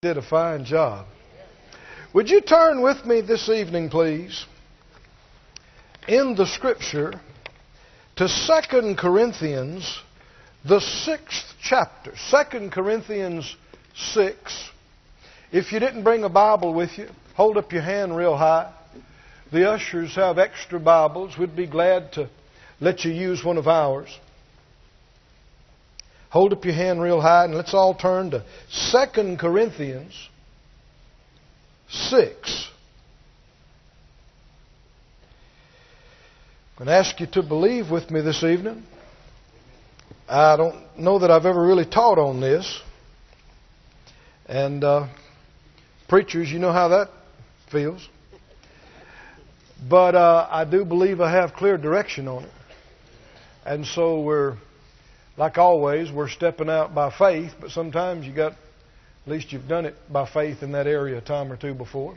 did a fine job. Would you turn with me this evening, please, in the scripture to 2 Corinthians, the sixth chapter. 2 Corinthians 6. If you didn't bring a Bible with you, hold up your hand real high. The ushers have extra Bibles. We'd be glad to let you use one of ours. Hold up your hand real high and let's all turn to 2 Corinthians 6. I'm going to ask you to believe with me this evening. I don't know that I've ever really taught on this. And uh, preachers, you know how that feels. But uh, I do believe I have clear direction on it. And so we're like always, we're stepping out by faith, but sometimes you got, at least you've done it by faith in that area a time or two before.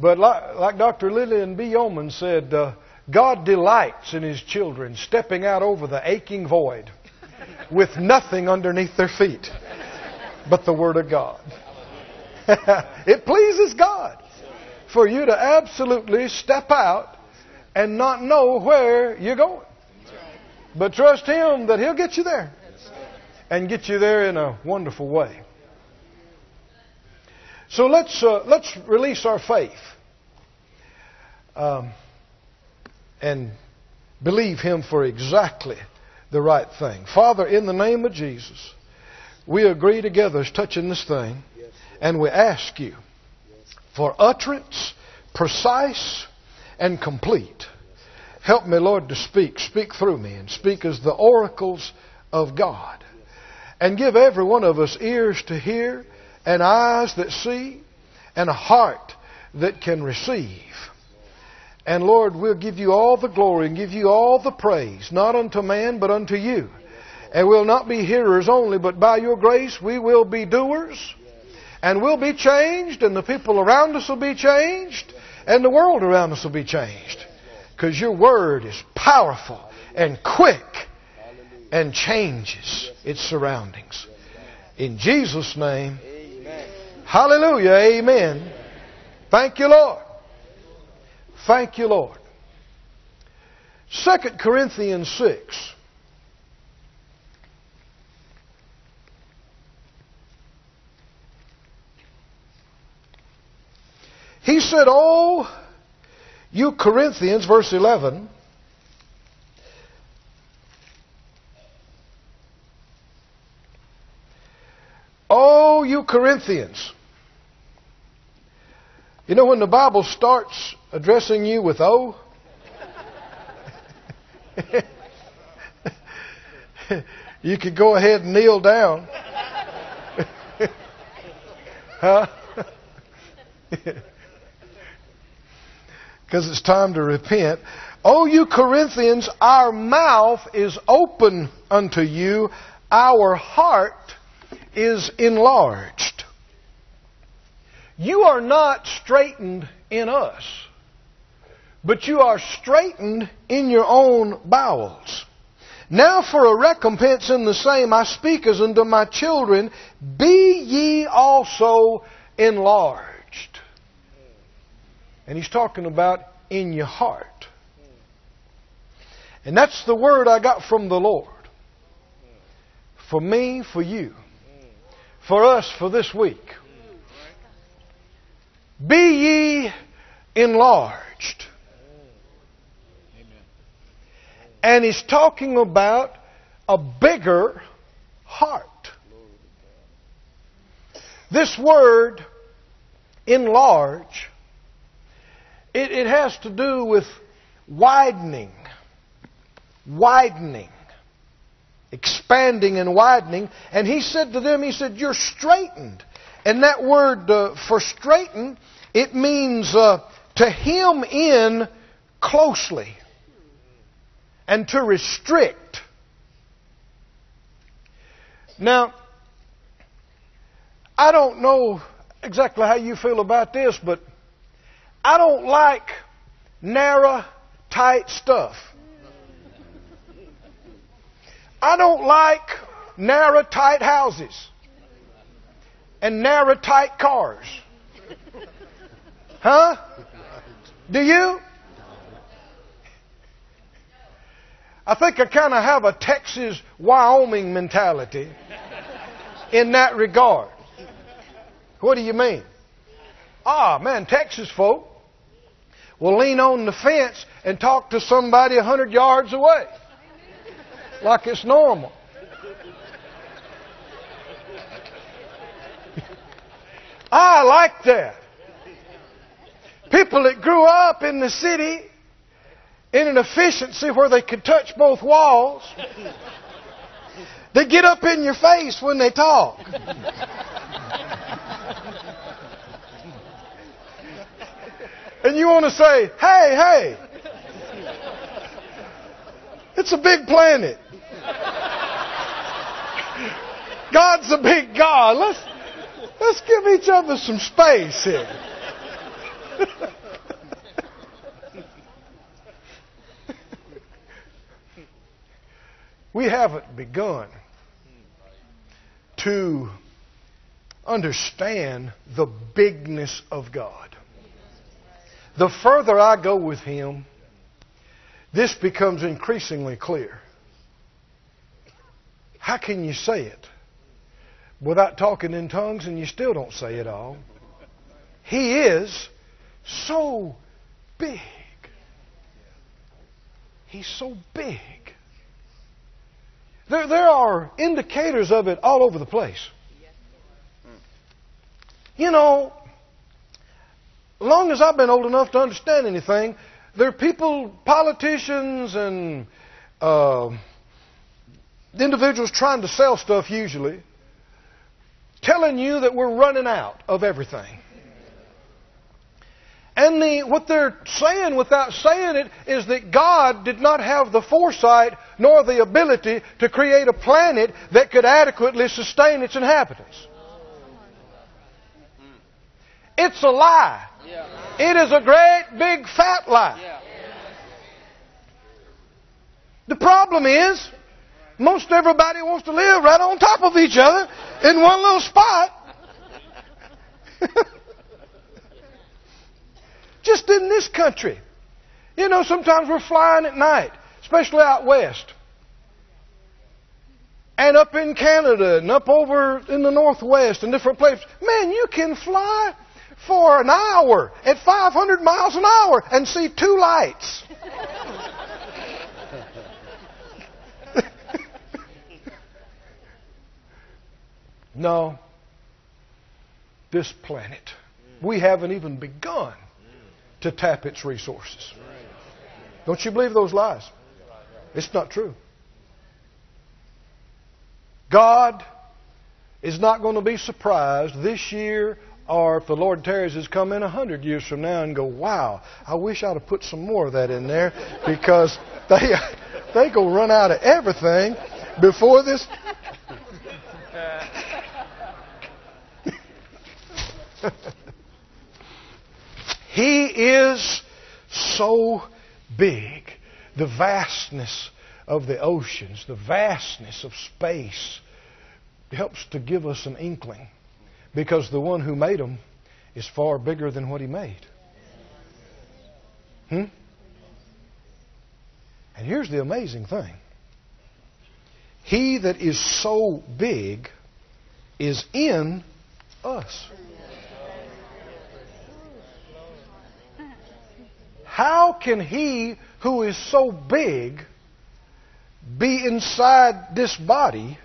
But like, like Dr. Lilian B. Yeoman said, uh, God delights in His children stepping out over the aching void with nothing underneath their feet but the Word of God. it pleases God for you to absolutely step out and not know where you're going. But trust Him that He'll get you there. And get you there in a wonderful way. So let's, uh, let's release our faith um, and believe Him for exactly the right thing. Father, in the name of Jesus, we agree together as touching this thing, and we ask you for utterance, precise and complete Help me, Lord, to speak. Speak through me and speak as the oracles of God. And give every one of us ears to hear and eyes that see and a heart that can receive. And Lord, we'll give you all the glory and give you all the praise, not unto man, but unto you. And we'll not be hearers only, but by your grace we will be doers. And we'll be changed, and the people around us will be changed, and the world around us will be changed. Because your word is powerful and quick and changes its surroundings. In Jesus' name, hallelujah, amen. Thank you, Lord. Thank you, Lord. 2 Corinthians 6. He said, Oh, you Corinthians, verse 11, Oh, you Corinthians. You know when the Bible starts addressing you with oh? you could go ahead and kneel down. huh? because it's time to repent. O you Corinthians, our mouth is open unto you, our heart is enlarged. You are not straitened in us, but you are straitened in your own bowels. Now for a recompense in the same I speak as unto my children, be ye also enlarged. And he's talking about in your heart. And that's the word I got from the Lord. For me, for you. For us, for this week. Be ye enlarged. And he's talking about a bigger heart. This word, enlarge, it, it has to do with widening, widening, expanding and widening. And he said to them, he said, you're straitened. And that word uh, for straiten, it means uh, to hem in closely and to restrict. Now, I don't know exactly how you feel about this, but I don't like narrow, tight stuff. I don't like narrow, tight houses. and narrow, tight cars. Huh? Do you? I think I kind of have a Texas, Wyoming mentality in that regard. What do you mean? Ah, man, Texas folk will lean on the fence and talk to somebody a hundred yards away. Like it's normal. I like that. People that grew up in the city in an efficiency where they could touch both walls, they get up in your face when they talk. And you want to say, hey, hey, it's a big planet. God's a big God. Let's, let's give each other some space here. we haven't begun to understand the bigness of God. The further I go with Him, this becomes increasingly clear. How can you say it without talking in tongues and you still don't say it all? He is so big. He's so big. There, there are indicators of it all over the place. You know, long as I've been old enough to understand anything, there are people, politicians, and uh, individuals trying to sell stuff usually, telling you that we're running out of everything. And the, what they're saying without saying it is that God did not have the foresight nor the ability to create a planet that could adequately sustain its inhabitants. It's a lie. It is a great big fat lie. The problem is, most everybody wants to live right on top of each other in one little spot. Just in this country. You know, sometimes we're flying at night, especially out west. And up in Canada and up over in the northwest and different places. Man, you can fly for an hour at 500 miles an hour and see two lights. no. This planet, we haven't even begun to tap its resources. Don't you believe those lies? It's not true. God is not going to be surprised this year or if the Lord tarries has come in a hundred years from now and go, wow, I wish I'd have put some more of that in there because they they go run out of everything before this. He is so big. The vastness of the oceans, the vastness of space helps to give us an inkling because the one who made them is far bigger than what he made. Hmm? And here's the amazing thing He that is so big is in us. How can he who is so big be inside this body,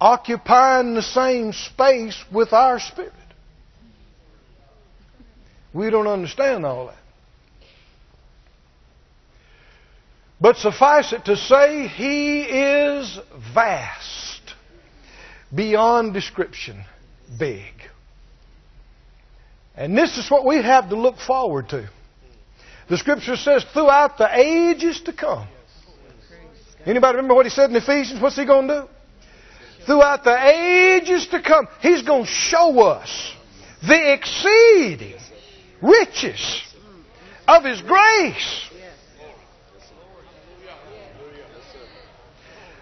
occupying the same space with our spirit? We don't understand all that. But suffice it to say, he is vast, beyond description, big. And this is what we have to look forward to. The scripture says throughout the ages to come. Anybody remember what he said in Ephesians? What's he going to do? Throughout the ages to come, he's going to show us the exceeding riches of his grace.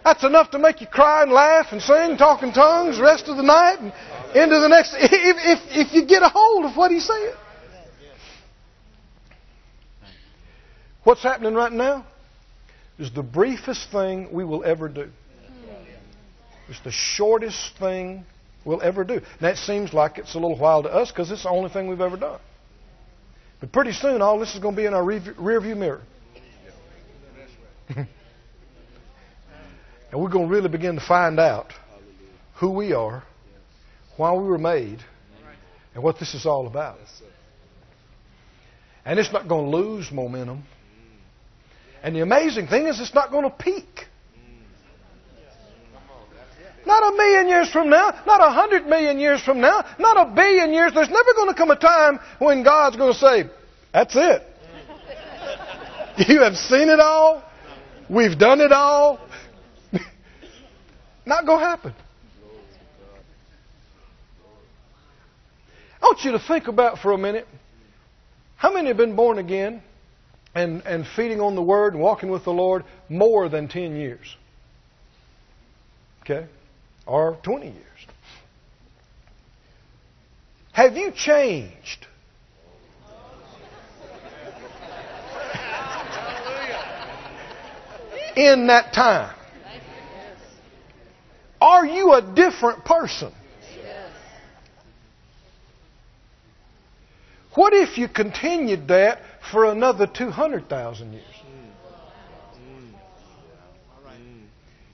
That's enough to make you cry and laugh and sing, talk in tongues the rest of the night and into the next. If, if, if you get a hold of what He's saying. What's happening right now is the briefest thing we will ever do. It's the shortest thing we'll ever do. That seems like it's a little while to us because it's the only thing we've ever done. But pretty soon, all this is going to be in our rear view mirror. and we're going to really begin to find out who we are, why we were made, and what this is all about. And it's not going to lose momentum. And the amazing thing is, it's not going to peak. Not a million years from now, not a hundred million years from now, not a billion years. There's never going to come a time when God's going to say, That's it. you have seen it all. We've done it all. not going to happen. I want you to think about for a minute how many have been born again and, and feeding on the Word and walking with the Lord more than 10 years? Okay? Or 20 years. Have you changed? In that time? Are you a different person? What if you continued that for another 200,000 years?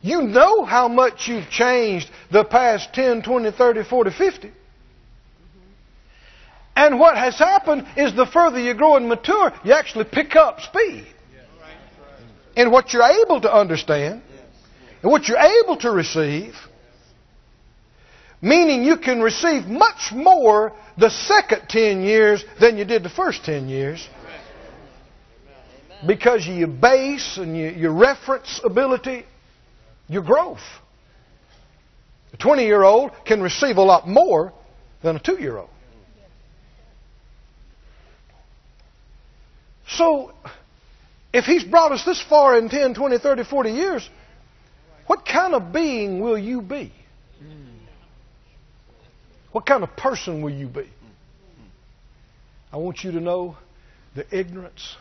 You know how much you've changed the past 10, 20, 30, 40, 50. And what has happened is the further you grow and mature, you actually pick up speed in what you're able to understand and what you're able to receive. Meaning you can receive much more the second 10 years than you did the first 10 years. Because of your base and your reference ability your growth. A 20 year old can receive a lot more than a 2 year old. So, if He's brought us this far in 10, 20, 30, 40 years, what kind of being will you be? What kind of person will you be? I want you to know the ignorance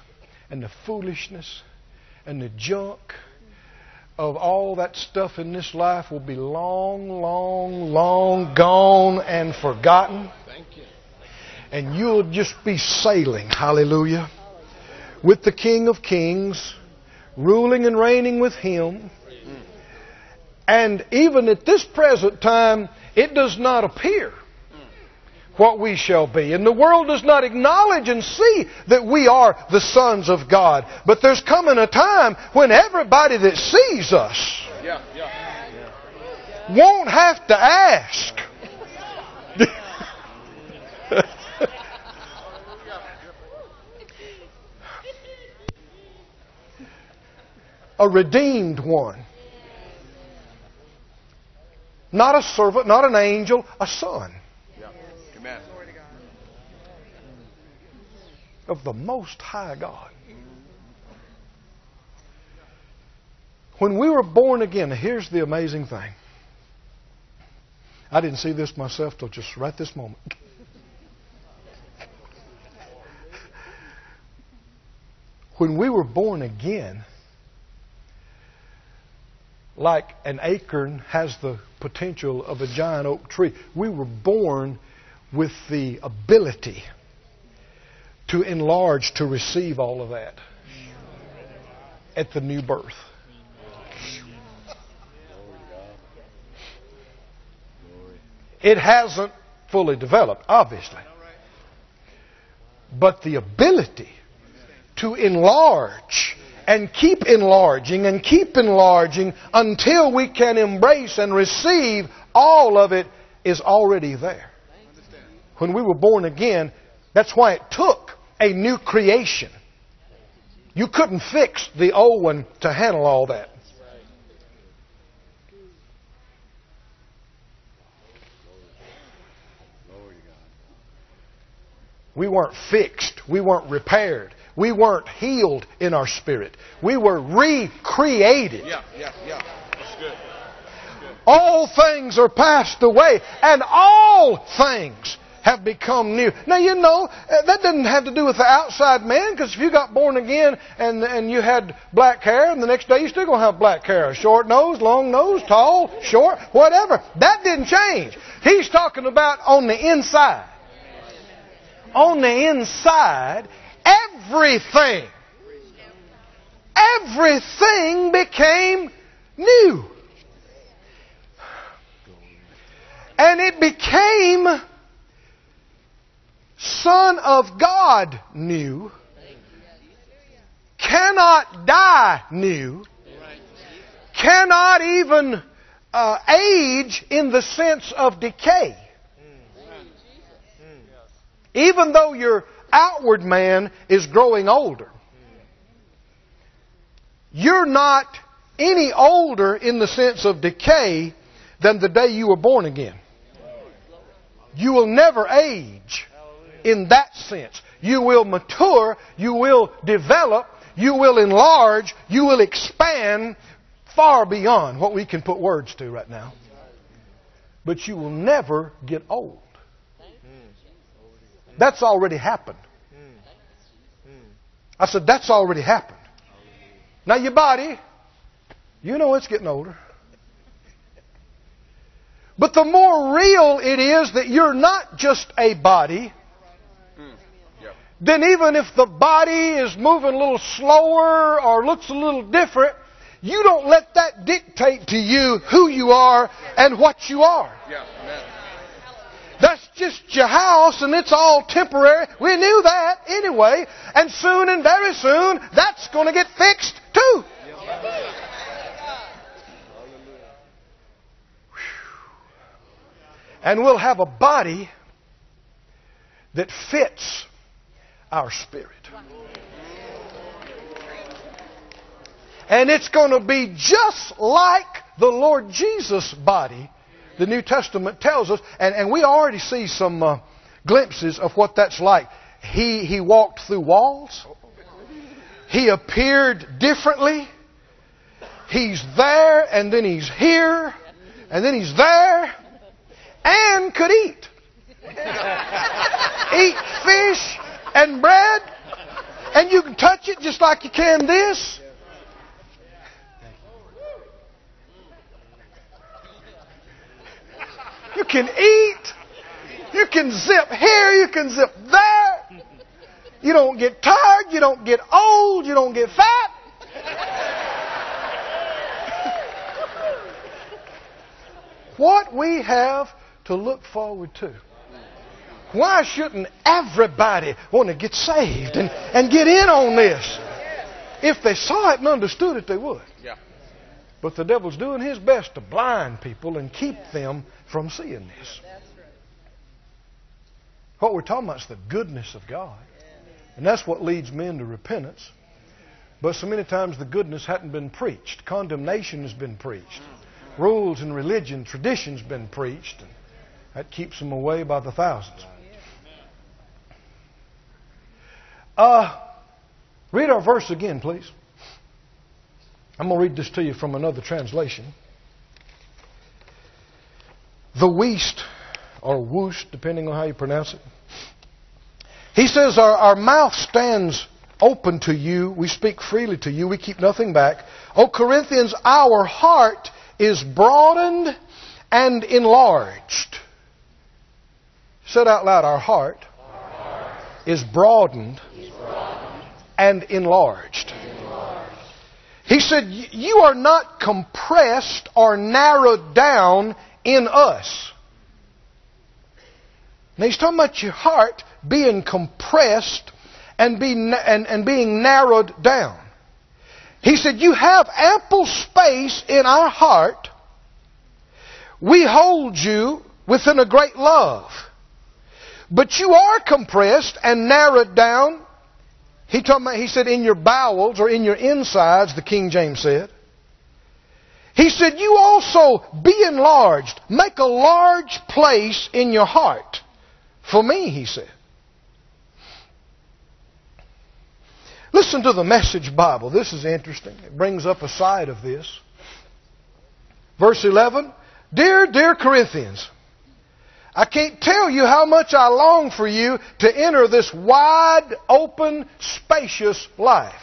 and the foolishness and the junk of all that stuff in this life will be long, long, long gone and forgotten. And you'll just be sailing, hallelujah, with the King of Kings, ruling and reigning with Him. And even at this present time, it does not appear what we shall be. And the world does not acknowledge and see that we are the sons of God. But there's coming a time when everybody that sees us won't have to ask. a redeemed one. Not a servant, not an angel, a son. Of the Most High God. When we were born again, here's the amazing thing. I didn't see this myself till just right this moment. when we were born again, like an acorn has the potential of a giant oak tree, we were born with the ability to enlarge to receive all of that at the new birth. It hasn't fully developed, obviously. But the ability to enlarge and keep enlarging and keep enlarging until we can embrace and receive all of it is already there when we were born again, that's why it took a new creation. You couldn't fix the old one to handle all that. We weren't fixed. We weren't repaired. We weren't healed in our spirit. We were recreated. Yeah, yeah, yeah. All things are passed away, and all things have become new. Now you know uh, that didn't have to do with the outside man, because if you got born again and and you had black hair, and the next day you still gonna have black hair, short nose, long nose, tall, short, whatever. That didn't change. He's talking about on the inside. On the inside, everything, everything became new. And it became Son of God new, cannot die new, cannot even uh, age in the sense of decay. Even though your outward man is growing older, you're not any older in the sense of decay than the day you were born again. You will never age in that sense. You will mature, you will develop, you will enlarge, you will expand far beyond what we can put words to right now. But you will never get old. That's already happened. I said, that's already happened. Now, your body, you know it's getting older. But the more real it is that you're not just a body, Mm. then even if the body is moving a little slower or looks a little different, you don't let that dictate to you who you are and what you are. That's just your house and it's all temporary. We knew that anyway. And soon and very soon, that's going to get fixed too. And we'll have a body that fits our spirit. And it's going to be just like the Lord Jesus' body, the New Testament tells us. And, and we already see some uh, glimpses of what that's like. He, he walked through walls, he appeared differently. He's there, and then he's here, and then he's there, and could eat. eat fish and bread, and you can touch it just like you can this. You can eat. You can zip here. You can zip there. You don't get tired. You don't get old. You don't get fat. what we have to look forward to. Why shouldn't everybody want to get saved and, and get in on this? If they saw it and understood it, they would. Yeah. But the devil's doing his best to blind people and keep them from seeing this. What we're talking about is the goodness of God. And that's what leads men to repentance. But so many times the goodness hadn't been preached. Condemnation has been preached. Rules and religion, traditions been preached. And that keeps them away by the thousands. Uh, read our verse again, please. I'm going to read this to you from another translation. The Weast, or Woost, depending on how you pronounce it. He says, Our, our mouth stands open to you. We speak freely to you. We keep nothing back. O Corinthians, our heart is broadened and enlarged. Said out loud, Our heart is broadened and enlarged. enlarged. He said, You are not compressed or narrowed down in us. Now he's talking about your heart being compressed and, be, and, and being narrowed down. He said, You have ample space in our heart. We hold you within a great love. But you are compressed and narrowed down. He, about, he said, in your bowels or in your insides, the King James said. He said, You also be enlarged. Make a large place in your heart. For me, he said. Listen to the Message Bible. This is interesting. It brings up a side of this. Verse 11 Dear, dear Corinthians, I can't tell you how much I long for you to enter this wide, open, spacious life.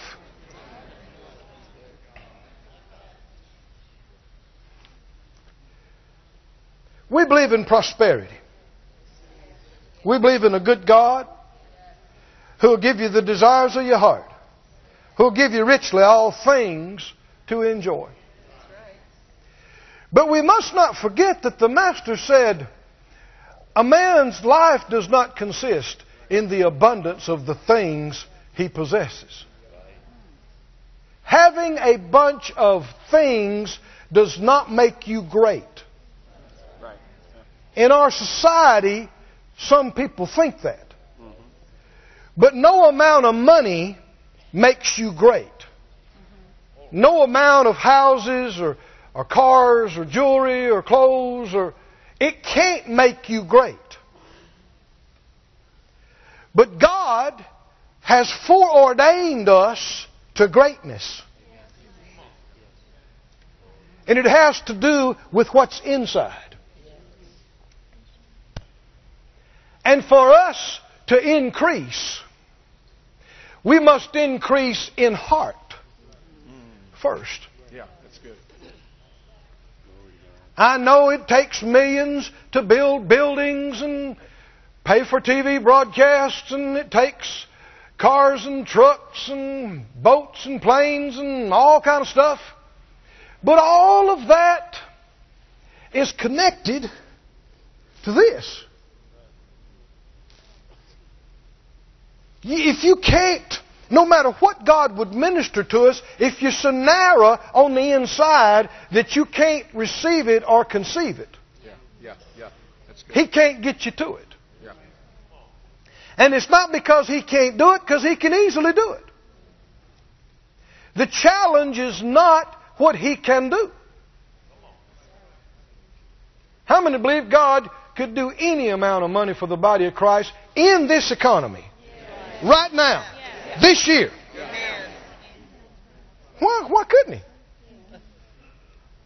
We believe in prosperity. We believe in a good God who will give you the desires of your heart, who will give you richly all things to enjoy. But we must not forget that the Master said, a man's life does not consist in the abundance of the things he possesses. Having a bunch of things does not make you great. In our society, some people think that. But no amount of money makes you great. No amount of houses or, or cars or jewelry or clothes or it can't make you great. But God has foreordained us to greatness. And it has to do with what's inside. And for us to increase, we must increase in heart first. Yeah, that's good. I know it takes millions to build buildings and pay for TV broadcasts, and it takes cars and trucks and boats and planes and all kind of stuff. But all of that is connected to this. If you can't, no matter what God would minister to us, if you're so narrow on the inside that you can't receive it or conceive it, Yeah, yeah, yeah. That's good. He can't get you to it. Yeah. And it's not because He can't do it, because He can easily do it. The challenge is not what He can do. How many believe God could do any amount of money for the body of Christ in this economy? Right now. This year. Why, why couldn't He?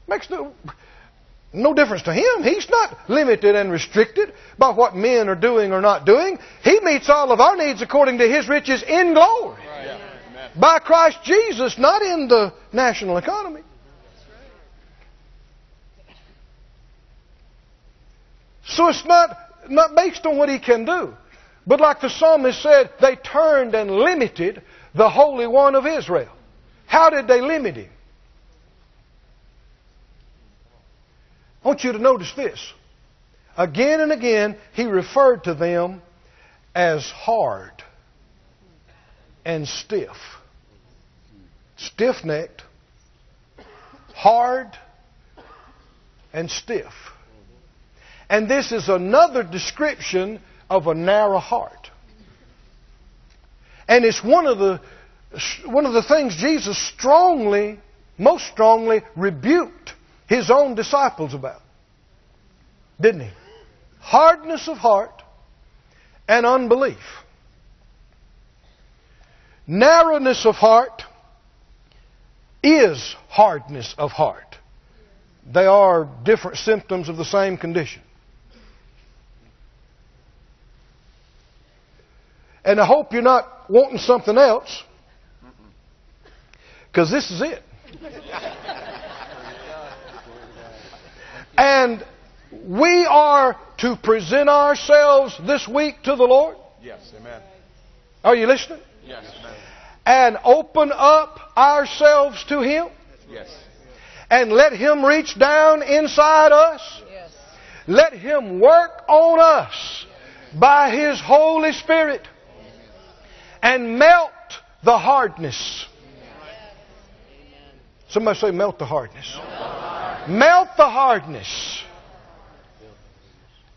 Makes no, no difference to Him. He's not limited and restricted by what men are doing or not doing. He meets all of our needs according to His riches in glory. Yeah. By Christ Jesus, not in the national economy. So it's not, not based on what he can do. But like the psalmist said, they turned and limited the Holy One of Israel. How did they limit him? I want you to notice this. Again and again, he referred to them as hard and stiff. Stiff necked, hard, and stiff. And this is another description of a narrow heart. And it's one of the one of the things Jesus strongly, most strongly rebuked his own disciples about. Didn't he? Hardness of heart and unbelief. Narrowness of heart is hardness of heart. They are different symptoms of the same condition. And I hope you're not wanting something else. Because this is it. and we are to present ourselves this week to the Lord. Yes. Amen. Are you listening? Yes. Amen. And open up ourselves to Him Yes. and let Him reach down inside us. Yes. Let Him work on us by His Holy Spirit and melt the hardness. Somebody say, melt the hardness. Melt the hardness.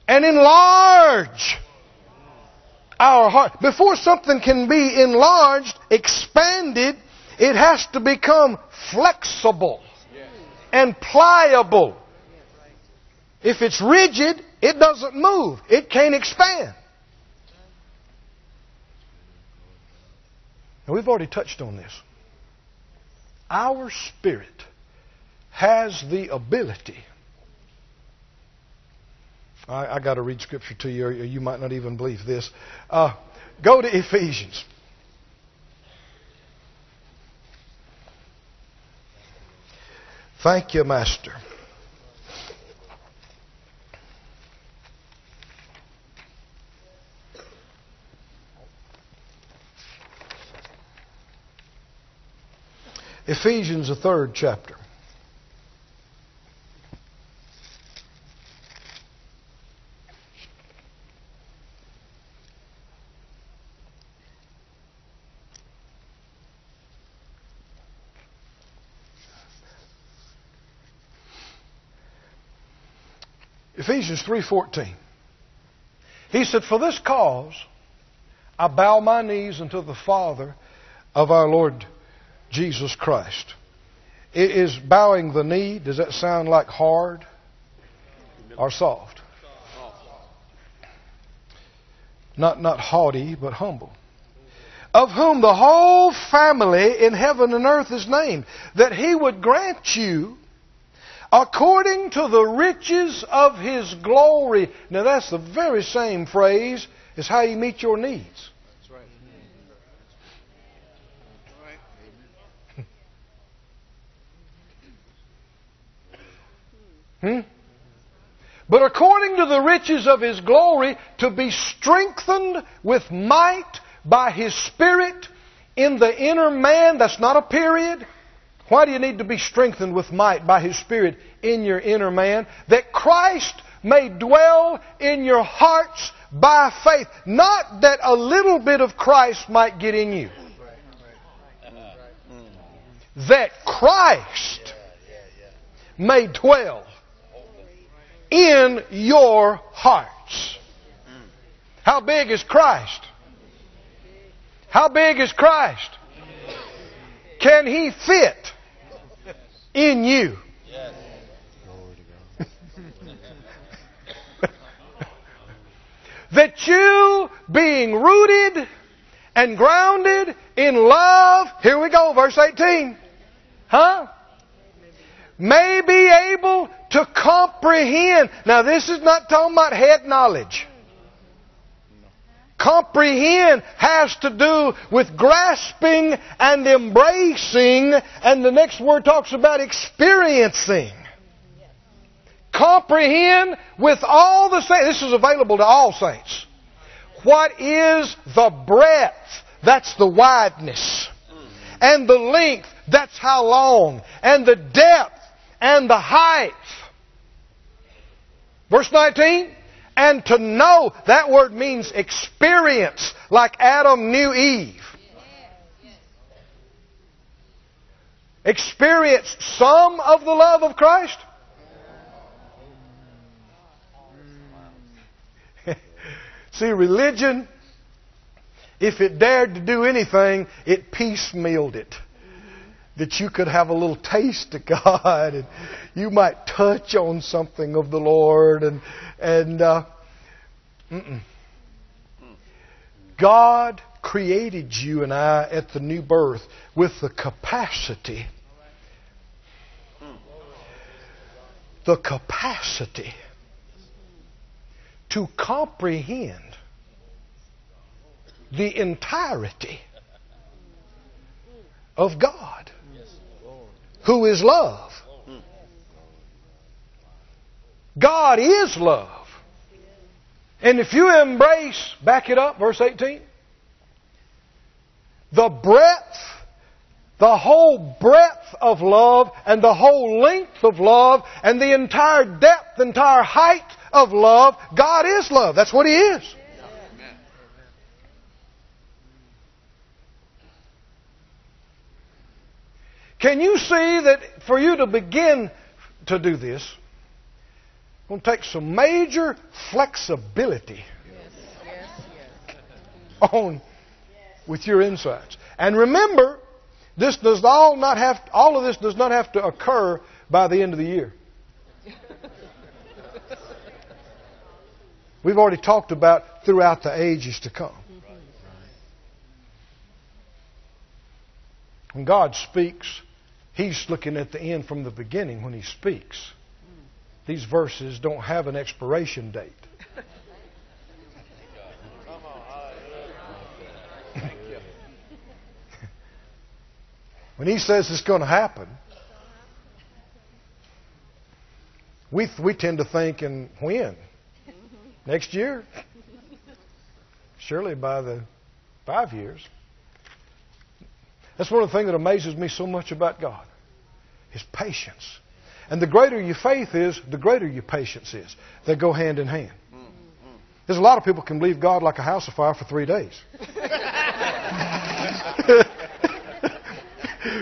And enlarge our heart. Before something can be enlarged, expanded, it has to become flexible and pliable. If it's rigid, it doesn't move. It can't expand. Now, we've already touched on this. Our spirit has the ability I, I got to read scripture to you, or you might not even believe this. Uh, go to Ephesians. Thank you, Master. Ephesians, the third chapter. Ephesians 3:14. He said, "For this cause I bow my knees unto the Father of our Lord Jesus Christ." Is bowing the knee, does that sound like hard or soft? Not not haughty, but humble. Of whom the whole family in heaven and earth is named, that he would grant you according to the riches of his glory. Now that's the very same phrase as how you meet your needs. Hmm? But according to the riches of his glory, to be strengthened with might by his Spirit in the inner man. That's not a period. Why do you need to be strengthened with might by His Spirit in your inner man? That Christ may dwell in your hearts by faith. Not that a little bit of Christ might get in you. That Christ may dwell in your hearts. How big is Christ? How big is Christ? Can He fit in you? that you, being rooted and grounded in love, here we go, verse 18. Huh? May be able to comprehend. Now, this is not talking about head knowledge. Comprehend has to do with grasping and embracing, and the next word talks about experiencing. Comprehend with all the saints. This is available to all saints. What is the breadth? That's the wideness. And the length? That's how long. And the depth and the height. Verse 19 and to know, that word means experience, like Adam knew Eve. Experience some of the love of Christ? See, religion, if it dared to do anything, it piecemealed it that you could have a little taste of God and you might touch on something of the Lord and and uh, God created you and I at the new birth with the capacity the capacity to comprehend the entirety of God who is love. God is love. And if you embrace, back it up, verse 18, the breadth, the whole breadth of love and the whole length of love and the entire depth, entire height of love, God is love. That's what He is. Can you see that for you to begin to do this, it's going to take some major flexibility on with your insights. And remember, this does all not have all of this does not have to occur by the end of the year. We've already talked about throughout the ages to come. When God speaks, He's looking at the end from the beginning when He speaks. these verses don't have an expiration date. when he says it's going to happen, we, we tend to think in when? Next year? Surely by the five years. That's one of the things that amazes me so much about God. His patience. And the greater your faith is, the greater your patience is. They go hand in hand. There's a lot of people can believe God like a house of fire for three days.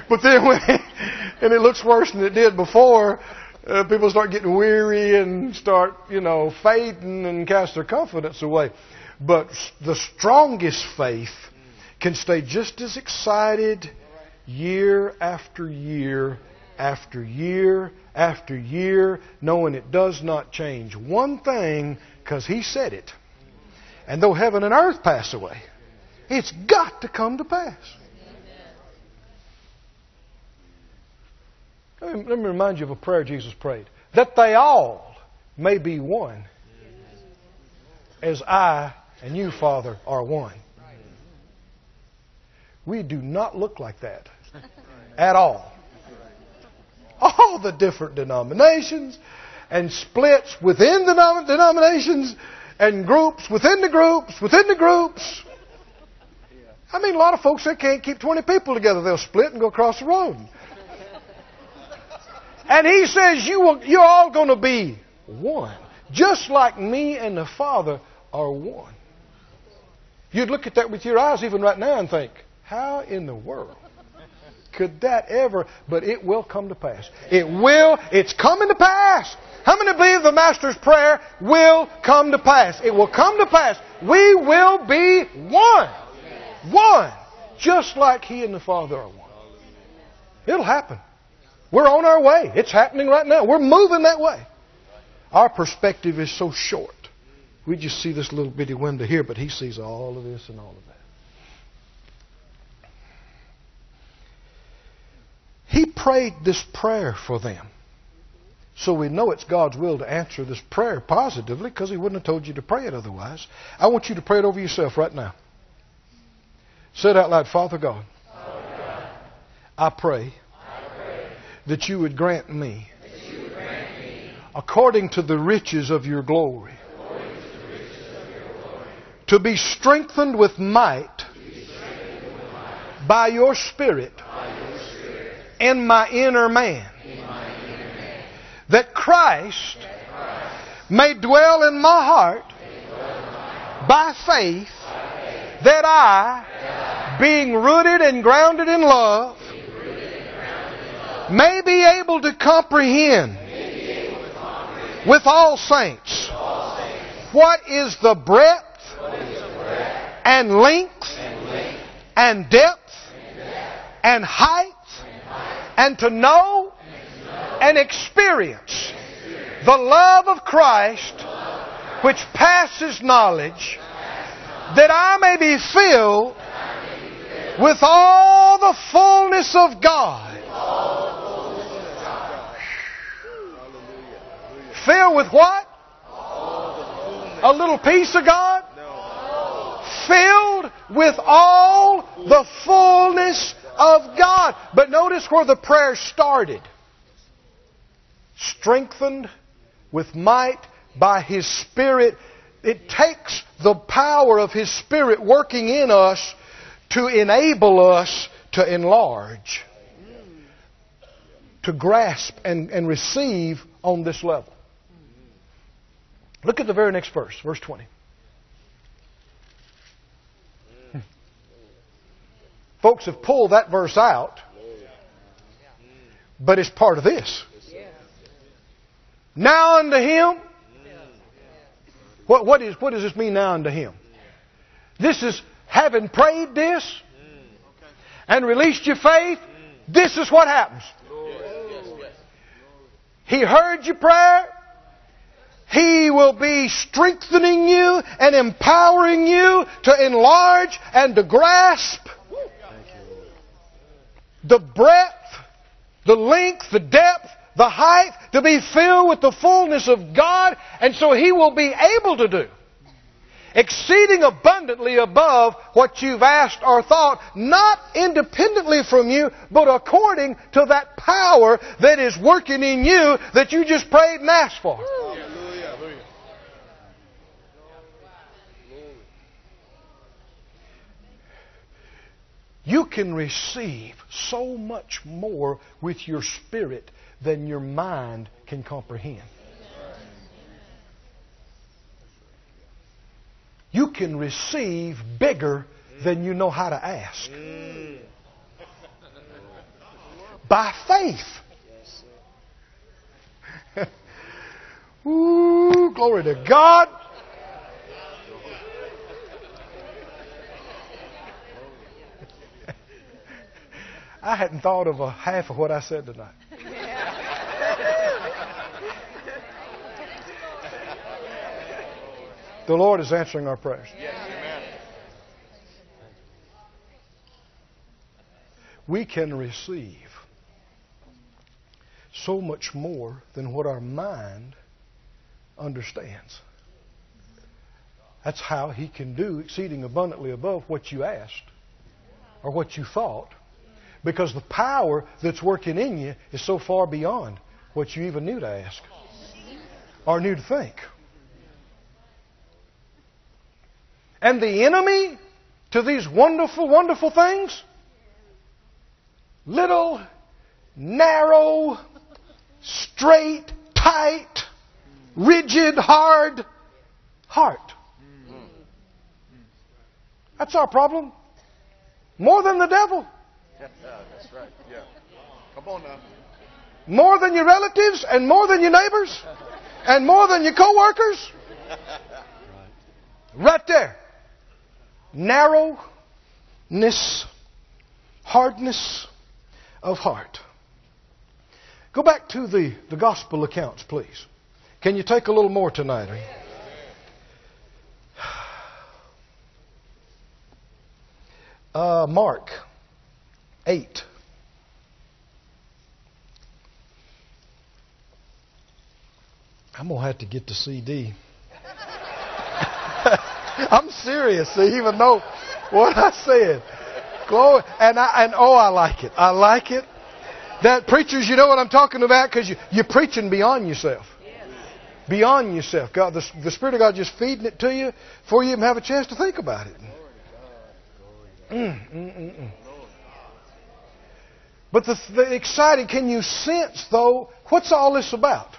but then when and it looks worse than it did before, uh, people start getting weary and start, you know, fading and cast their confidence away. But the strongest faith can stay just as excited year after year after year after year, knowing it does not change. One thing, because He said it. And though heaven and earth pass away, it's got to come to pass. Let me, remind you of a prayer Jesus prayed that they all may be one, as I and you, Father, are one. We do not look like that at all. All the different denominations and splits within the denominations and groups within the groups within the groups. I mean, a lot of folks they can't keep 20 people together. They'll split and go across the road. And he says, you will, you're all going to be one. Just like me and the Father are one. You'd look at that with your eyes even right now and think, how in the world could that ever? But it will come to pass. It will. It's coming to pass. How many believe the Master's prayer will come to pass? It will come to pass. We will be one. One. Just like He and the Father are one. It'll happen. We're on our way. It's happening right now. We're moving that way. Our perspective is so short. We just see this little bitty window here, but He sees all of this and all of that. He prayed this prayer for them. So we know it's God's will to answer this prayer positively because He wouldn't have told you to pray it otherwise. I want you to pray it over yourself right now. Say it out loud Father God, Father God I, pray I pray that you would grant me, would grant me according to the riches of your glory, your to be strengthened with might, strengthened with might by your Spirit in my inner man. That Christ may dwell in my heart by faith that I, being rooted and grounded in love, may be able to comprehend with all saints what is the breadth and length and depth and height and to know and experience the love of Christ which passes knowledge that I may be filled with all the fullness of God. Filled with what? A little piece of God? Filled with all the fullness of God. But notice where the prayer started. Strengthened with might by His Spirit. It takes the power of His Spirit working in us to enable us to enlarge, to grasp and, and receive on this level. Look at the very next verse, verse 20. Folks have pulled that verse out, but it's part of this. Now unto him. What, what, is, what does this mean now unto him? This is having prayed this and released your faith. This is what happens. He heard your prayer. He will be strengthening you and empowering you to enlarge and to grasp the breadth, the length, the depth, the height, to be filled with the fullness of God, and so He will be able to do exceeding abundantly above what you've asked or thought, not independently from you, but according to that power that is working in you that you just prayed and asked for. You can receive so much more with your spirit than your mind can comprehend. You can receive bigger than you know how to ask. By faith. Ooh, glory to God. I hadn't thought of a half of what I said tonight. the Lord is answering our prayers. We can receive so much more than what our mind understands. That's how He can do exceeding abundantly above what you asked or what you thought because the power that's working in you is so far beyond what you even knew to ask or knew to think. And the enemy to these wonderful, wonderful things? Little, narrow, straight, tight, rigid, hard heart. That's our problem. More than the devil. That's right. Yeah. Come on now. More than your relatives and more than your neighbors and more than your coworkers. Right there. Narrowness, hardness of heart. Go back to the, the gospel accounts, please. Can you take a little more tonight? Uh, Mark 8. I'm going to have to get the CD. I'm serious. You even though what I said. Glory. And, I, and oh, I like it. I like it. That preachers, you know what I'm talking about because you, you're preaching beyond yourself. Beyond yourself. God, the, the Spirit of God just feeding it to you before you even have a chance to think about it. Mm, mm, mm, mm. But the, the exciting, can you sense though, what's all this about?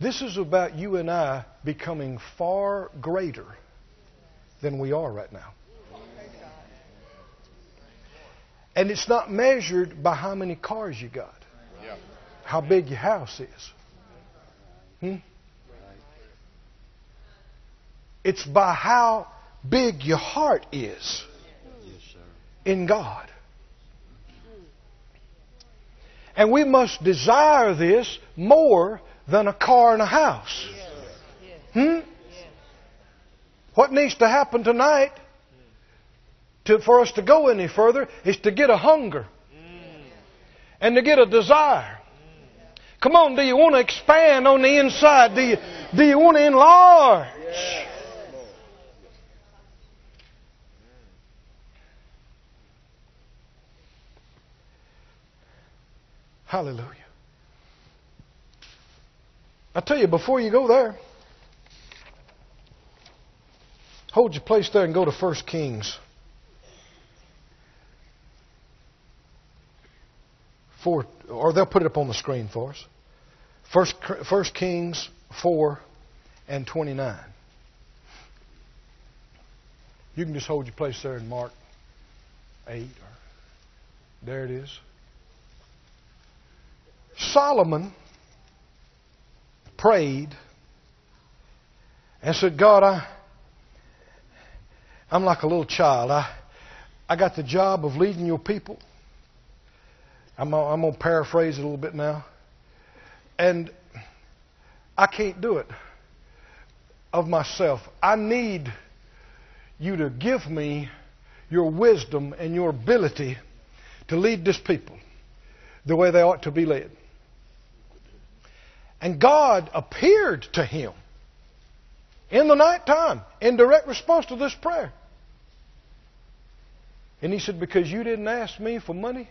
This is about you and I becoming far greater than we are right now. And it's not measured by how many cars you got, how big your house is. Hmm? It's by how big your heart is in God. And we must desire this more than a car and a house. Hmm? What needs to happen tonight to, for us to go any further is to get a hunger and to get a desire. Come on, do you want to expand on the inside? Do you, do you want to enlarge? Hallelujah. I tell you, before you go there, hold your place there and go to 1 Kings. Four, or they'll put it up on the screen for us. First, First Kings 4 and 29. You can just hold your place there in Mark 8. Or, there it is. Solomon prayed and said, God, I, I'm like a little child. I, I got the job of leading your people. I'm, I'm going to paraphrase it a little bit now. And I can't do it of myself. I need you to give me your wisdom and your ability to lead this people. the way they ought to be led. And God appeared to him in the night time in direct response to this prayer. And he said, Because you didn't ask me for money,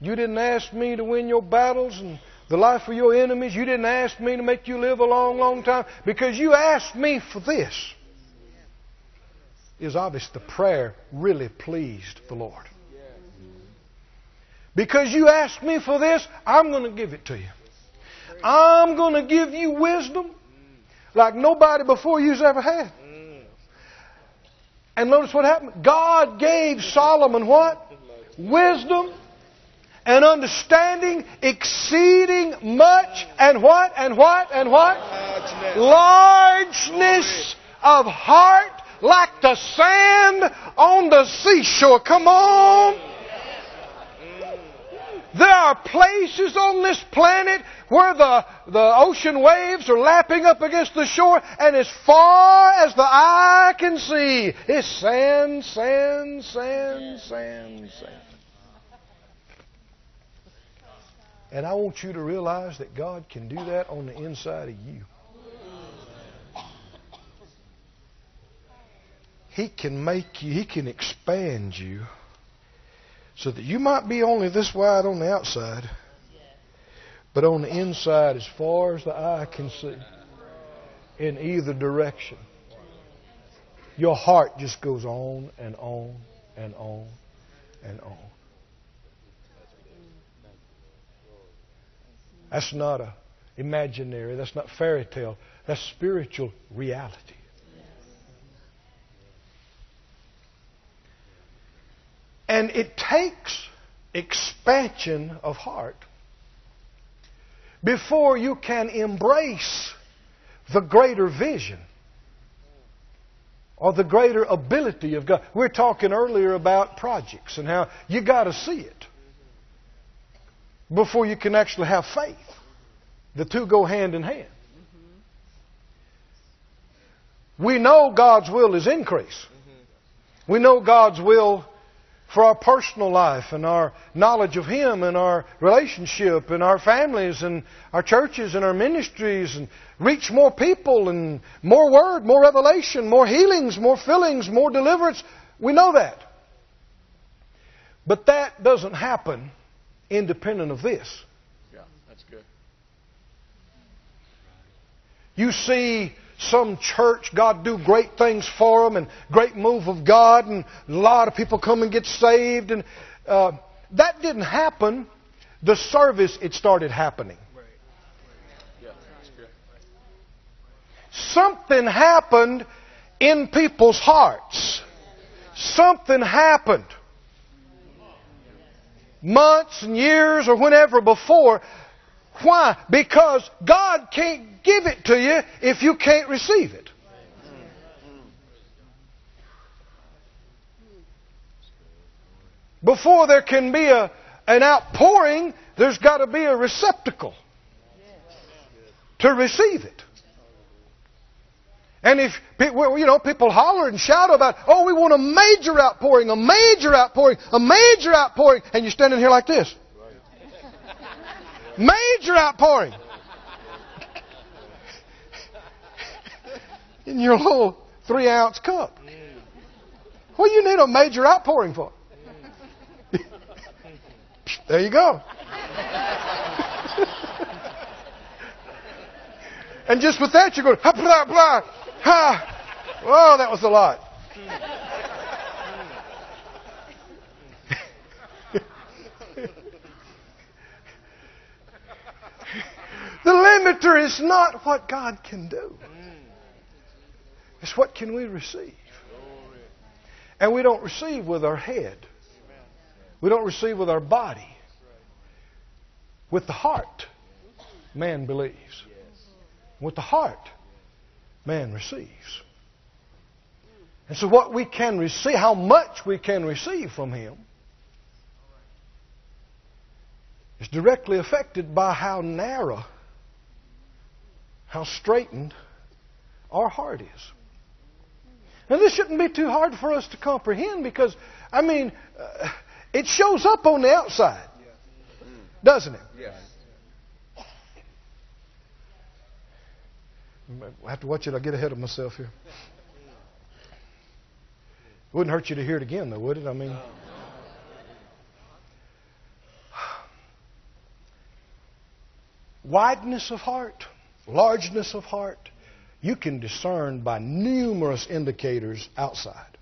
you didn't ask me to win your battles and the life of your enemies, you didn't ask me to make you live a long, long time, because you asked me for this. Is obvious the prayer really pleased the Lord. Because you asked me for this, I'm going to give it to you. I'm going to give you wisdom like nobody before you's ever had. And notice what happened. God gave Solomon what? Wisdom and understanding exceeding much and what and what and what? Largeness of heart like the sand on the seashore. Come on. There are places on this planet where the, the ocean waves are lapping up against the shore, and as far as the eye can see, it's sand, sand, sand, sand, sand. And I want you to realize that God can do that on the inside of you. He can make you, He can expand you so that you might be only this wide on the outside, but on the inside, as far as the eye can see, in either direction. Your heart just goes on and on and on and on. That's not a imaginary, that's not fairy tale, that's spiritual reality. And it takes expansion of heart before you can embrace the greater vision or the greater ability of God. We are talking earlier about projects and how you got to see it before you can actually have faith. The two go hand in hand. We know God's will is increase. We know God's will for our personal life and our knowledge of Him and our relationship and our families and our churches and our ministries and reach more people and more word, more revelation, more healings, more fillings, more deliverance. We know that. But that doesn't happen independent of this. Yeah, that's good. You see some church, God do great things for them and great move of God, and a lot of people come and get saved. And uh, that didn't happen. The service, it started happening. Something happened in people's hearts. Something happened. Months and years or whenever before. Why? Because God can't give it to you if you can't receive it. Before there can be a, an outpouring, there's got to be a receptacle to receive it. And if you know people holler and shout about, "Oh, we want a major outpouring, a major outpouring, a major outpouring," and you're standing here like this, major outpouring in your little three ounce cup. What do you need a major outpouring for? there you go. and just with that, you're going, ha, blah, blah, ha. Oh, that was a lot. The limiter is not what God can do. It's what can we receive. And we don't receive with our head. We don't receive with our body. With the heart, man believes. With the heart, man receives. And so, what we can receive, how much we can receive from Him, is directly affected by how narrow, how straitened our heart is. Now, this shouldn't be too hard for us to comprehend because, I mean, uh, it shows up on the outside. doesn't it? Yes. I have to watch it. I get ahead of myself here. It wouldn't hurt you to hear it again, though, would it? I mean, wideness of heart, largeness of heart, you can discern by numerous indicators outside.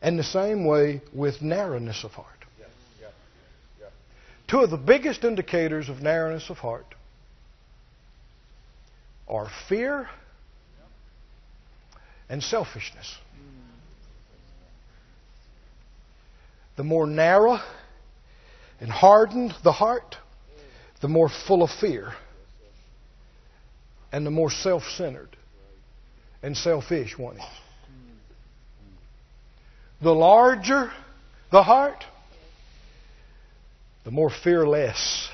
And the same way with narrowness of heart. Two of the biggest indicators of narrowness of heart are fear and selfishness. The more narrow and hardened the heart, the more full of fear and the more self centered and selfish one is. The larger the heart, the more fearless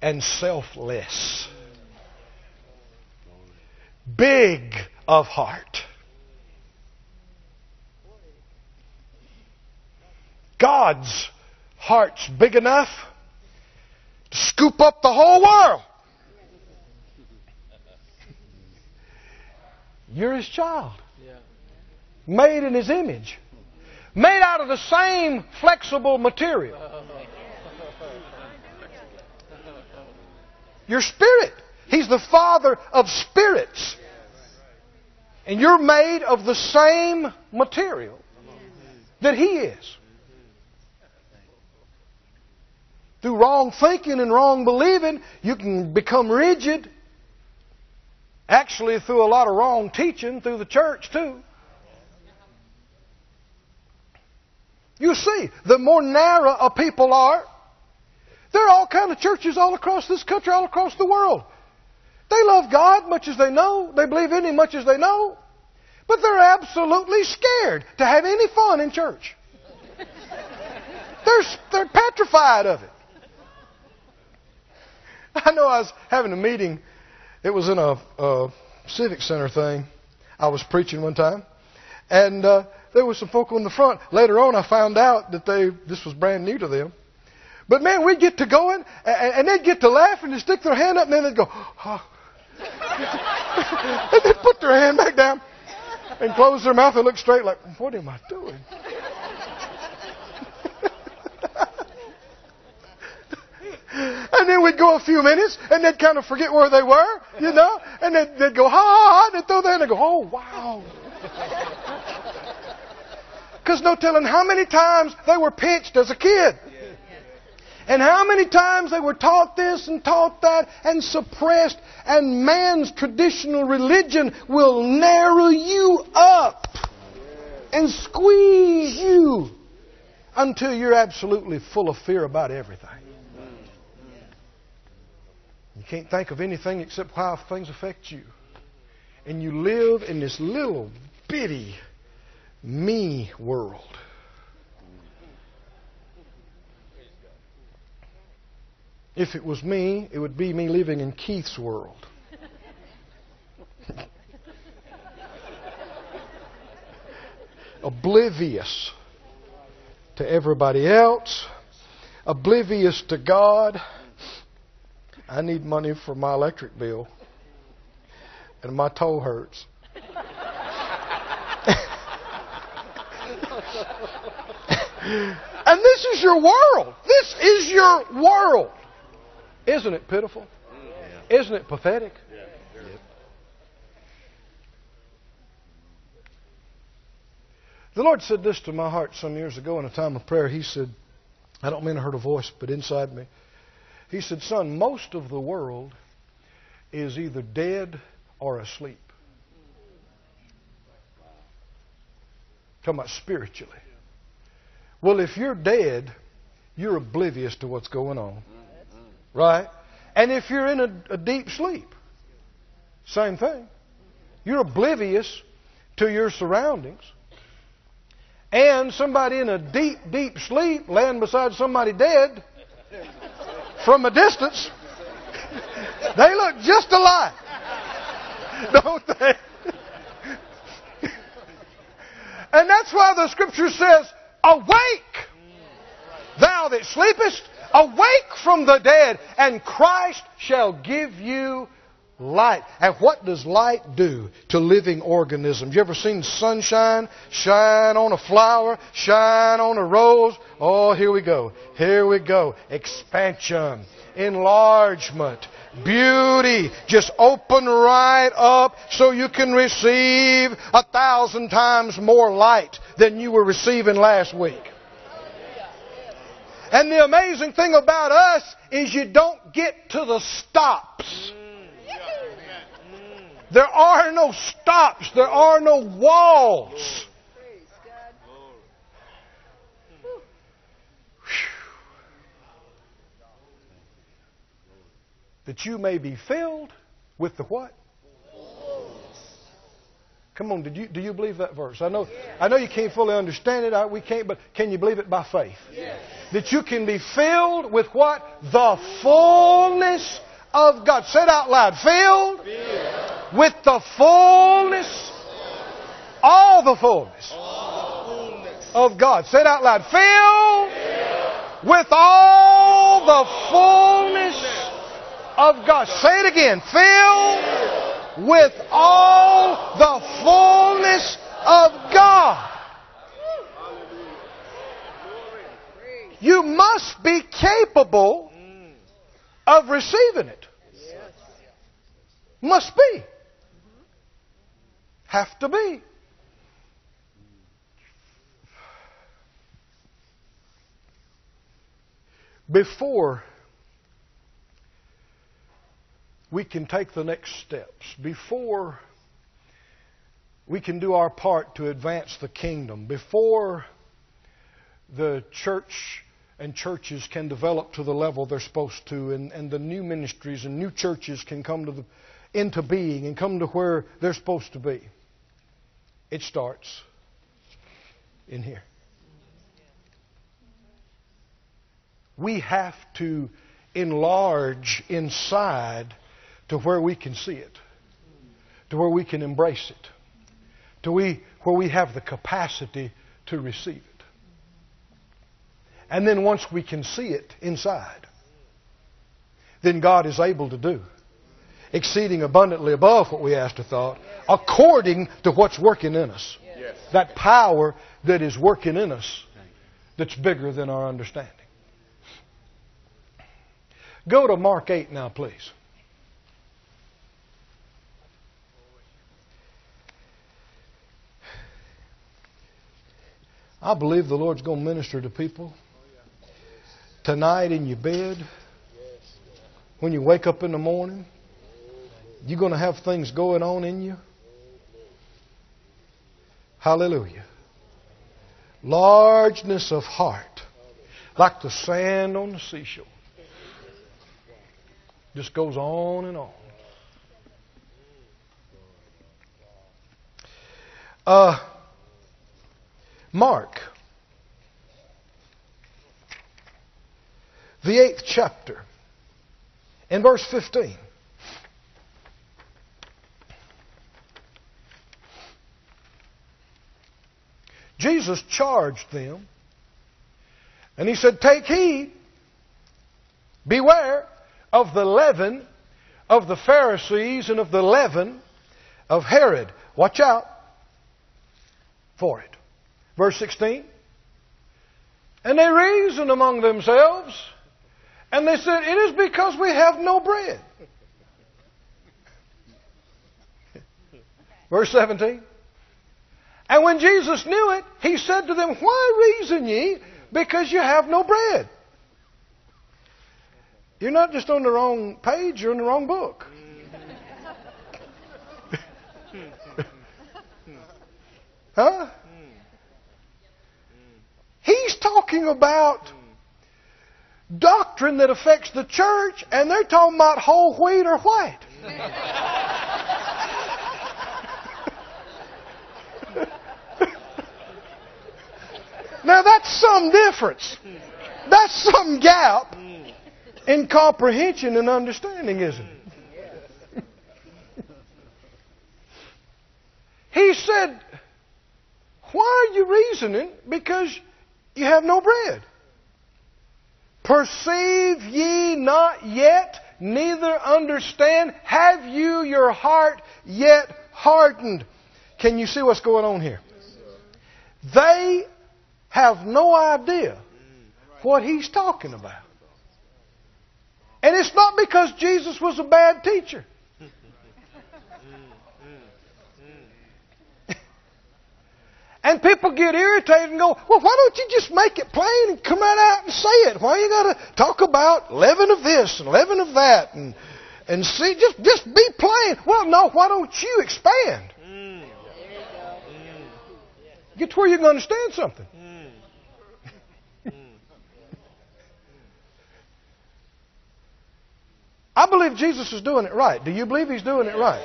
and selfless. Big of heart. God's heart's big enough to scoop up the whole world. You're his child. Made in his image. Made out of the same flexible material. Your spirit. He's the father of spirits. And you're made of the same material that he is. Through wrong thinking and wrong believing, you can become rigid. Actually, through a lot of wrong teaching through the church, too. You see, the more narrow a people are, there are all kinds of churches all across this country, all across the world. They love God much as they know. They believe in Him much as they know. But they're absolutely scared to have any fun in church. They're, they're petrified of it. I know I was having a meeting. It was in a, a civic center thing. I was preaching one time, and uh, there were some folk on the front. Later on, I found out that they this was brand new to them. But man, we'd get to going, and, and they'd get to laughing and stick their hand up, and then they'd go, oh. and they'd put their hand back down and close their mouth and look straight, like, what am I doing? And then we'd go a few minutes, and they'd kind of forget where they were, you know, and they'd, they'd go, ha, ha, ha, and they'd throw hand and go, oh, wow. Because no telling how many times they were pinched as a kid. And how many times they were taught this and taught that and suppressed, and man's traditional religion will narrow you up and squeeze you until you're absolutely full of fear about everything. Can't think of anything except how things affect you. And you live in this little bitty me world. If it was me, it would be me living in Keith's world. oblivious to everybody else, oblivious to God. I need money for my electric bill, and my toe hurts. and this is your world. This is your world. Isn't it pitiful? Isn't it pathetic? The Lord said this to my heart some years ago in a time of prayer. He said, I don't mean I heard a voice, but inside me. He said, Son, most of the world is either dead or asleep. Talking about spiritually. Well, if you're dead, you're oblivious to what's going on. Right? And if you're in a, a deep sleep, same thing. You're oblivious to your surroundings. And somebody in a deep, deep sleep laying beside somebody dead from a distance, they look just alike. Don't they? And that's why the scripture says, Awake, thou that sleepest, Awake from the dead, and Christ shall give you light. And what does light do to living organisms? You ever seen sunshine shine on a flower, shine on a rose? Oh, here we go. Here we go. Expansion, enlargement, beauty. Just open right up so you can receive a thousand times more light than you were receiving last week. And the amazing thing about us is you don't get to the stops. There are no stops. There are no walls. That you may be filled with the what? Come on, did you, do you believe that verse? I know, I know you can't fully understand it. I, we can't, but can you believe it by faith? Yes. That you can be filled with what? The fullness of God. Say it out loud. Filled, Filled. with the fullness, all the fullness of God. Say it out loud. Filled with all the fullness of God. Say it again. Filled with all the fullness of God. You must be capable of receiving it. Must be. Have to be. Before we can take the next steps, before we can do our part to advance the kingdom, before the church and churches can develop to the level they're supposed to, and, and the new ministries and new churches can come to the, into being and come to where they're supposed to be. It starts in here. We have to enlarge inside to where we can see it, to where we can embrace it, to we, where we have the capacity to receive it. And then once we can see it inside, then God is able to do exceeding abundantly above what we asked or thought, according to what's working in us. Yes. That power that is working in us that's bigger than our understanding. Go to Mark 8 now, please. I believe the Lord's going to minister to people tonight in your bed. When you wake up in the morning, you're going to have things going on in you. Hallelujah. Largeness of heart, like the sand on the seashore. Just goes on and on. Uh, Mark, the eighth chapter, in verse 15. Jesus charged them, and he said, Take heed, beware of the leaven of the Pharisees and of the leaven of Herod. Watch out for it. Verse 16. And they reasoned among themselves, and they said, It is because we have no bread. Verse 17. And when Jesus knew it, he said to them, Why reason ye? Because you have no bread. You're not just on the wrong page, you're in the wrong book. huh? He's talking about doctrine that affects the church, and they're talking about whole wheat or white. now that's some difference. That's some gap in comprehension and understanding, isn't it? He said, Why are you reasoning? Because you have no bread. Perceive ye not yet, neither understand? Have you your heart yet hardened? Can you see what's going on here? They have no idea what he's talking about. And it's not because Jesus was a bad teacher. And people get irritated and go, well, why don't you just make it plain and come right out and say it? Why you got to talk about leaven of this and leaven of that and and see just just be plain? Well, no, why don't you expand? Get to where you can understand something. I believe Jesus is doing it right. Do you believe he's doing it right?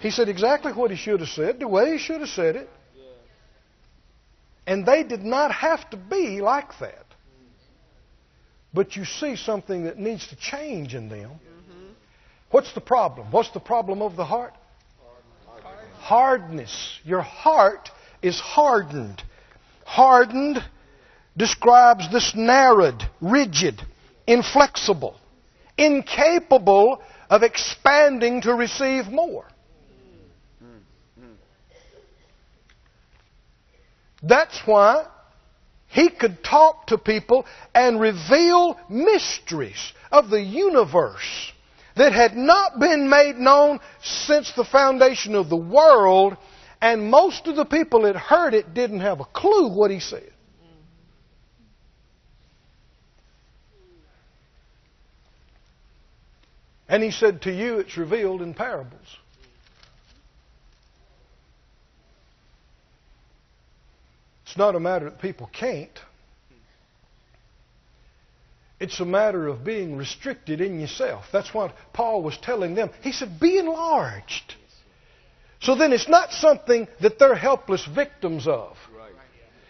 He said exactly what he should have said, the way he should have said it. And they did not have to be like that. But you see something that needs to change in them. What's the problem? What's the problem of the heart? Hardness. Your heart is hardened. Hardened describes this narrowed, rigid, inflexible, incapable of expanding to receive more. That's why he could talk to people and reveal mysteries of the universe that had not been made known since the foundation of the world, and most of the people that heard it didn't have a clue what he said. And he said, To you it's revealed in parables. It's not a matter that people can't. It's a matter of being restricted in yourself. That's what Paul was telling them. He said, Be enlarged. So then it's not something that they're helpless victims of.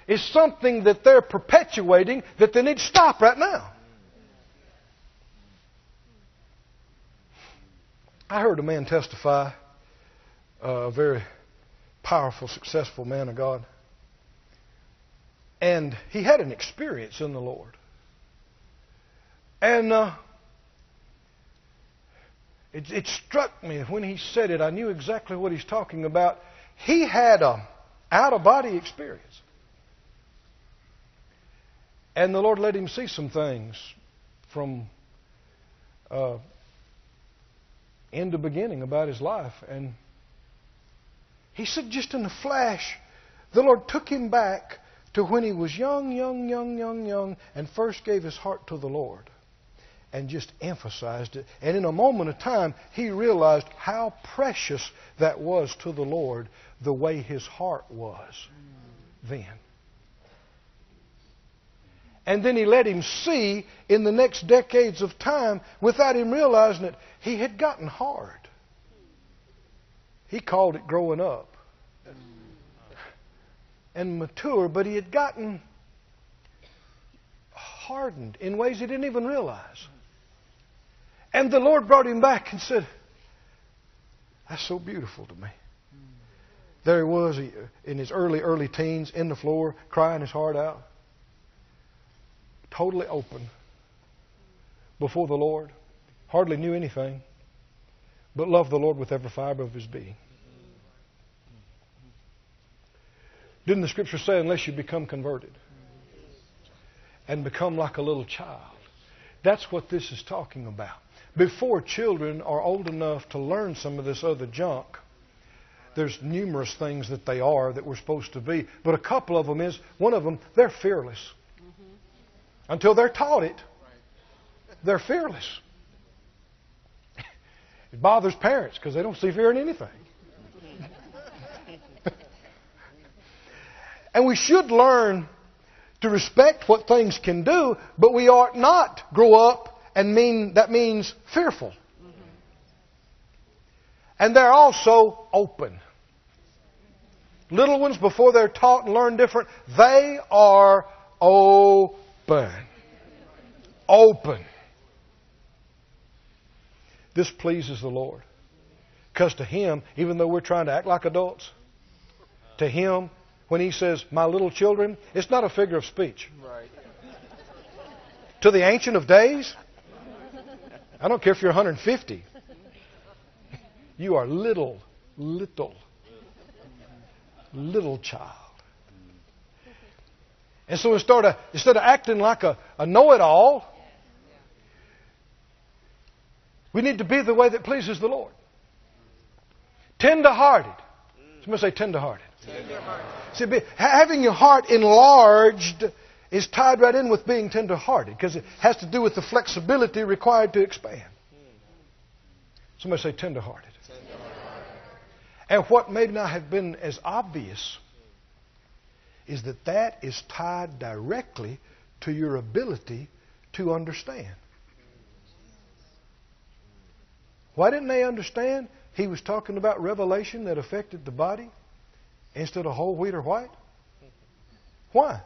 It's something that they're perpetuating that they need to stop right now. I heard a man testify, a very powerful, successful man of God. And he had an experience in the Lord. And uh, it, it struck me when he said it. I knew exactly what he's talking about. He had a out of body experience. And the Lord let him see some things from uh, end to beginning about his life. And he said, just in a flash, the Lord took him back to when he was young, young, young, young, young, and first gave his heart to the Lord and just emphasized it. And in a moment of time, he realized how precious that was to the Lord, the way his heart was then. And then he let him see in the next decades of time, without him realizing it, he had gotten hard. He called it growing up and mature, but he had gotten hardened in ways he didn't even realize. And the Lord brought him back and said, That's so beautiful to me. There he was uh, in his early, early teens, in the floor, crying his heart out. Totally open before the Lord. Hardly knew anything, but loved the Lord with every fiber of his being. Didn't the scripture say, unless you become converted and become like a little child? That's what this is talking about. Before children are old enough to learn some of this other junk, there's numerous things that they are that we're supposed to be. But a couple of them is, one of them, they're fearless. Until they're taught it, they're fearless. It bothers parents because they don't see fear in anything. And we should learn to respect what things can do, but we ought not grow up and mean that means fearful. And they're also open. Little ones, before they're taught and learn different, they are open. Open. This pleases the Lord. Because to Him, even though we're trying to act like adults, to Him, when he says, my little children, it's not a figure of speech. Right. To the Ancient of Days? I don't care if you're 150. You are little, little, little child. And so instead of, instead of acting like a, a know it all, we need to be the way that pleases the Lord. Tender hearted. Somebody say tender hearted. See, be, having your heart enlarged is tied right in with being tender hearted because it has to do with the flexibility required to expand. Somebody say tender hearted. And what may not have been as obvious is that that is tied directly to your ability to understand. Why didn't they understand? He was talking about revelation that affected the body instead of whole wheat or white. Why?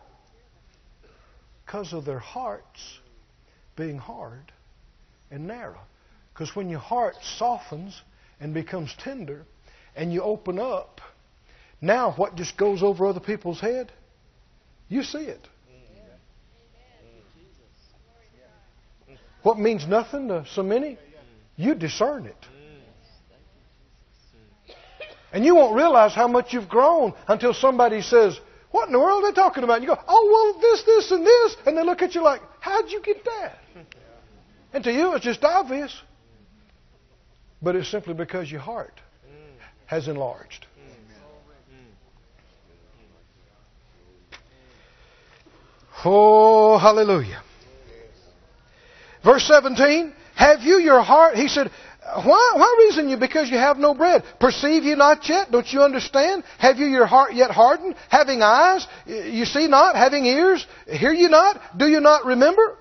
Because of their hearts being hard and narrow. Because when your heart softens and becomes tender and you open up, now what just goes over other people's head? You see it. What means nothing to so many? You discern it. And you won't realize how much you've grown until somebody says, What in the world are they talking about? And you go, Oh, well, this, this, and this. And they look at you like, How'd you get that? And to you, it's just obvious. But it's simply because your heart has enlarged. Oh, hallelujah. Verse 17, have you your heart? He said, why, why reason you? Because you have no bread. Perceive you not yet? Don't you understand? Have you your heart yet hardened? Having eyes, you see not? Having ears, hear you not? Do you not remember?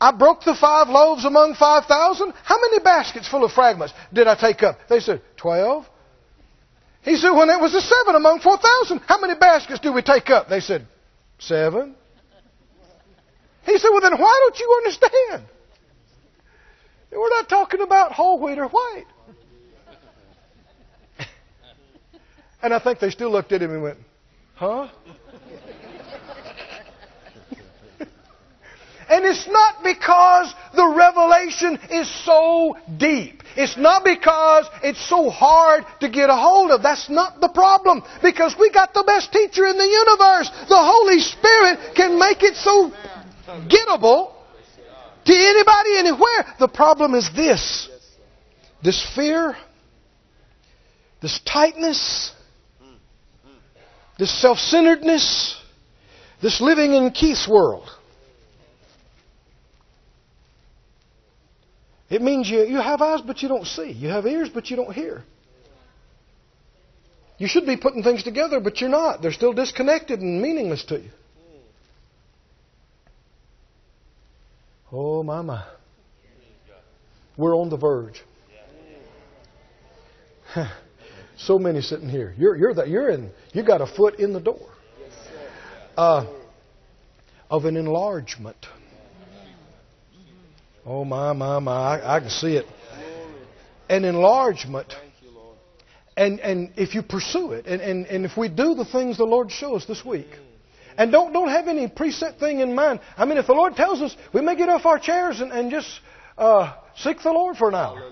I broke the five loaves among five thousand. How many baskets full of fragments did I take up? They said, twelve. He said, when it was a seven among four thousand, how many baskets do we take up? They said, seven. He said, well then why don't you understand? We're not talking about whole wheat or white. And I think they still looked at him and went, huh? And it's not because the revelation is so deep. It's not because it's so hard to get a hold of. That's not the problem. Because we got the best teacher in the universe. The Holy Spirit can make it so gettable to anybody, anywhere. The problem is this this fear, this tightness, this self centeredness, this living in Keith's world. It means you, you have eyes, but you don't see. You have ears, but you don't hear. You should be putting things together, but you're not. They're still disconnected and meaningless to you. Oh, my, my. We're on the verge. so many sitting here. You're, you're, the, you're in, you got a foot in the door uh, of an enlargement. Oh, my, my, my. I, I can see it. An enlargement. And, and if you pursue it, and, and, and if we do the things the Lord shows us this week, and don't, don't have any preset thing in mind. I mean, if the Lord tells us, we may get off our chairs and, and just uh, seek the Lord for an hour.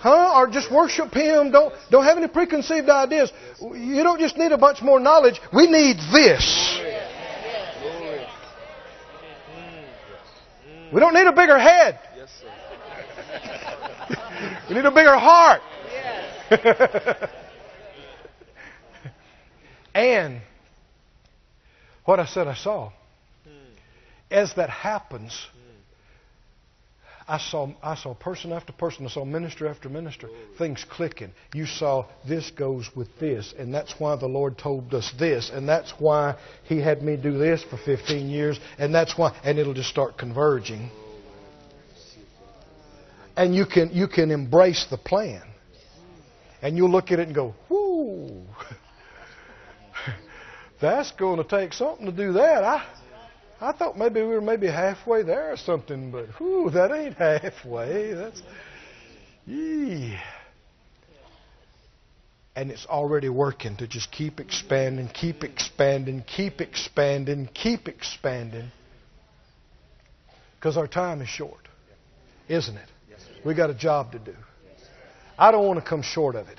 Huh? Or just worship Him. Don't, don't have any preconceived ideas. You don't just need a bunch more knowledge. We need this. We don't need a bigger head. we need a bigger heart. and what I said I saw. Hmm. As that happens, I saw, I saw person after person. I saw minister after minister. Things clicking. You saw this goes with this, and that's why the Lord told us this, and that's why He had me do this for 15 years, and that's why, and it'll just start converging. And you can you can embrace the plan, and you'll look at it and go, "Whoo." that's going to take something to do that. I, I thought maybe we were maybe halfway there or something, but whew, that ain't halfway. That's, yee. And it's already working to just keep expanding, keep expanding, keep expanding, keep expanding. Because our time is short, isn't it? We got a job to do. I don't want to come short of it.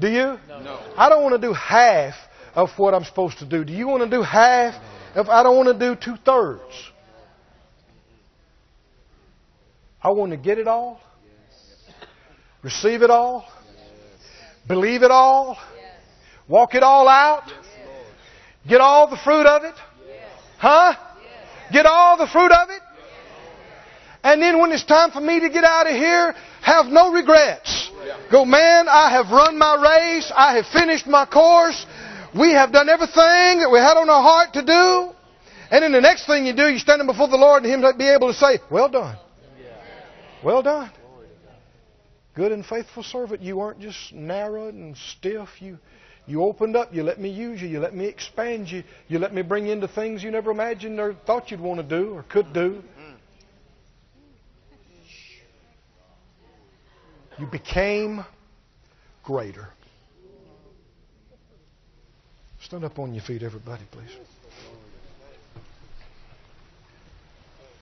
Do you? No. I don't want to do half of what I'm supposed to do. Do you want to do half? If I don't want to do two thirds. I want to get it all, receive it all, believe it all, walk it all out, get all the fruit of it. Huh? Get all the fruit of it. And then when it's time for me to get out of here, have no regrets. Go, man, I have run my race. I have finished my course. We have done everything that we had on our heart to do. And then the next thing you do, you're standing before the Lord and Him to be able to say, Well done. Well done. Good and faithful servant. You weren't just narrow and stiff. You, you opened up. You let me use you. You let me expand you. You let me bring you into things you never imagined or thought you'd want to do or could do. You became greater. Stand up on your feet, everybody, please.